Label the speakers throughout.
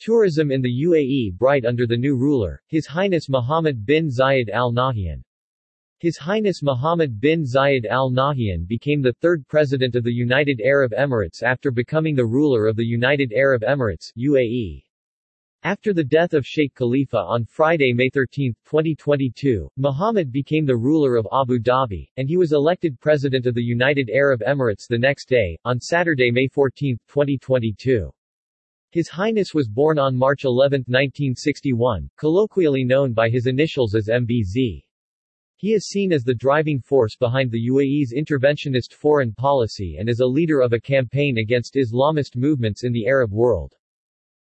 Speaker 1: Tourism in the UAE bright under the new ruler, His Highness Mohammed bin Zayed Al Nahyan. His Highness Mohammed bin Zayed Al Nahyan became the third president of the United Arab Emirates after becoming the ruler of the United Arab Emirates UAE. After the death of Sheikh Khalifa on Friday, May 13, 2022, Mohammed became the ruler of Abu Dhabi, and he was elected president of the United Arab Emirates the next day, on Saturday, May 14, 2022. His Highness was born on March 11, 1961, colloquially known by his initials as MBZ. He is seen as the driving force behind the UAE's interventionist foreign policy and as a leader of a campaign against Islamist movements in the Arab world.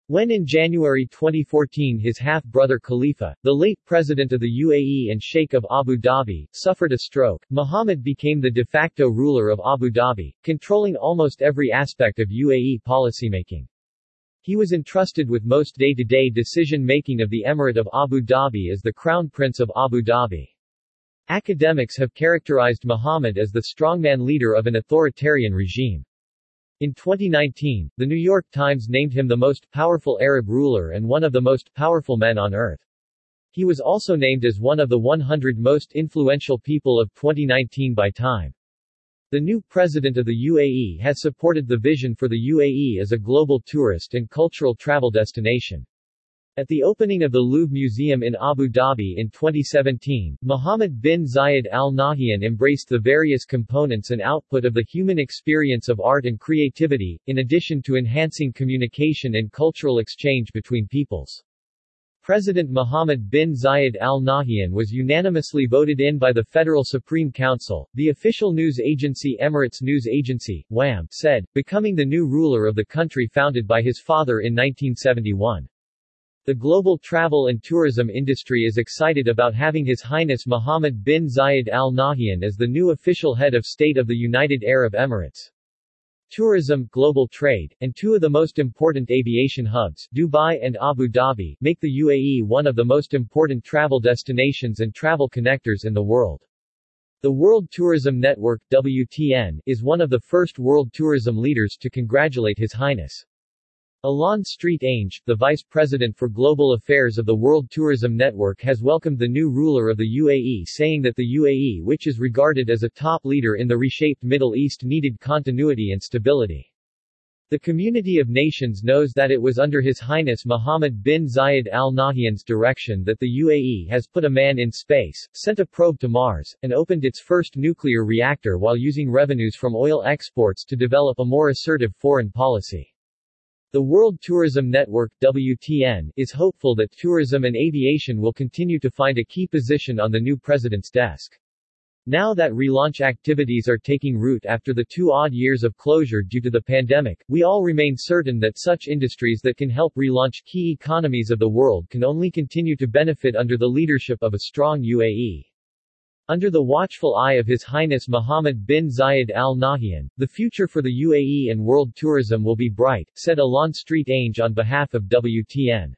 Speaker 1: When in January 2014 his half-brother Khalifa, the late president of the UAE and Sheikh of Abu Dhabi, suffered a stroke, Mohammed became the de facto ruler of Abu Dhabi, controlling almost every aspect of UAE policymaking. He was entrusted with most day-to-day decision-making of the Emirate of Abu Dhabi as the Crown Prince of Abu Dhabi. Academics have characterized Mohammed as the strongman leader of an authoritarian regime. In 2019, The New York Times named him the most powerful Arab ruler and one of the most powerful men on earth. He was also named as one of the 100 most influential people of 2019 by Time. The new president of the UAE has supported the vision for the UAE as a global tourist and cultural travel destination. At the opening of the Louvre Museum in Abu Dhabi in 2017, Mohammed bin Zayed Al Nahyan embraced the various components and output of the human experience of art and creativity, in addition to enhancing communication and cultural exchange between peoples. President Mohammed bin Zayed Al Nahyan was unanimously voted in by the Federal Supreme Council, the official news agency Emirates News Agency, WAM, said, becoming the new ruler of the country founded by his father in 1971. The global travel and tourism industry is excited about having His Highness Mohammed bin Zayed Al Nahyan as the new official head of state of the United Arab Emirates. Tourism, global trade, and two of the most important aviation hubs, Dubai and Abu Dhabi, make the UAE one of the most important travel destinations and travel connectors in the world. The World Tourism Network WTN, is one of the first world tourism leaders to congratulate His Highness. Alain St. Ange, the Vice President for Global Affairs of the World Tourism Network has welcomed the new ruler of the UAE saying that the UAE which is regarded as a top leader in the reshaped Middle East needed continuity and stability. The community of nations knows that it was under His Highness Mohammed bin Zayed Al Nahyan's direction that the UAE has put a man in space, sent a probe to Mars, and opened its first nuclear reactor while using revenues from oil exports to develop a more assertive foreign policy. The World Tourism Network WTN, is hopeful that tourism and aviation will continue to find a key position on the new president's desk. Now that relaunch activities are taking root after the two odd years of closure due to the pandemic, we all remain certain that such industries that can help relaunch key economies of the world can only continue to benefit under the leadership of a strong UAE. Under the watchful eye of His Highness Mohammed bin Zayed Al Nahyan, the future for the UAE and world tourism will be bright, said Alain St. Ange on behalf of WTN.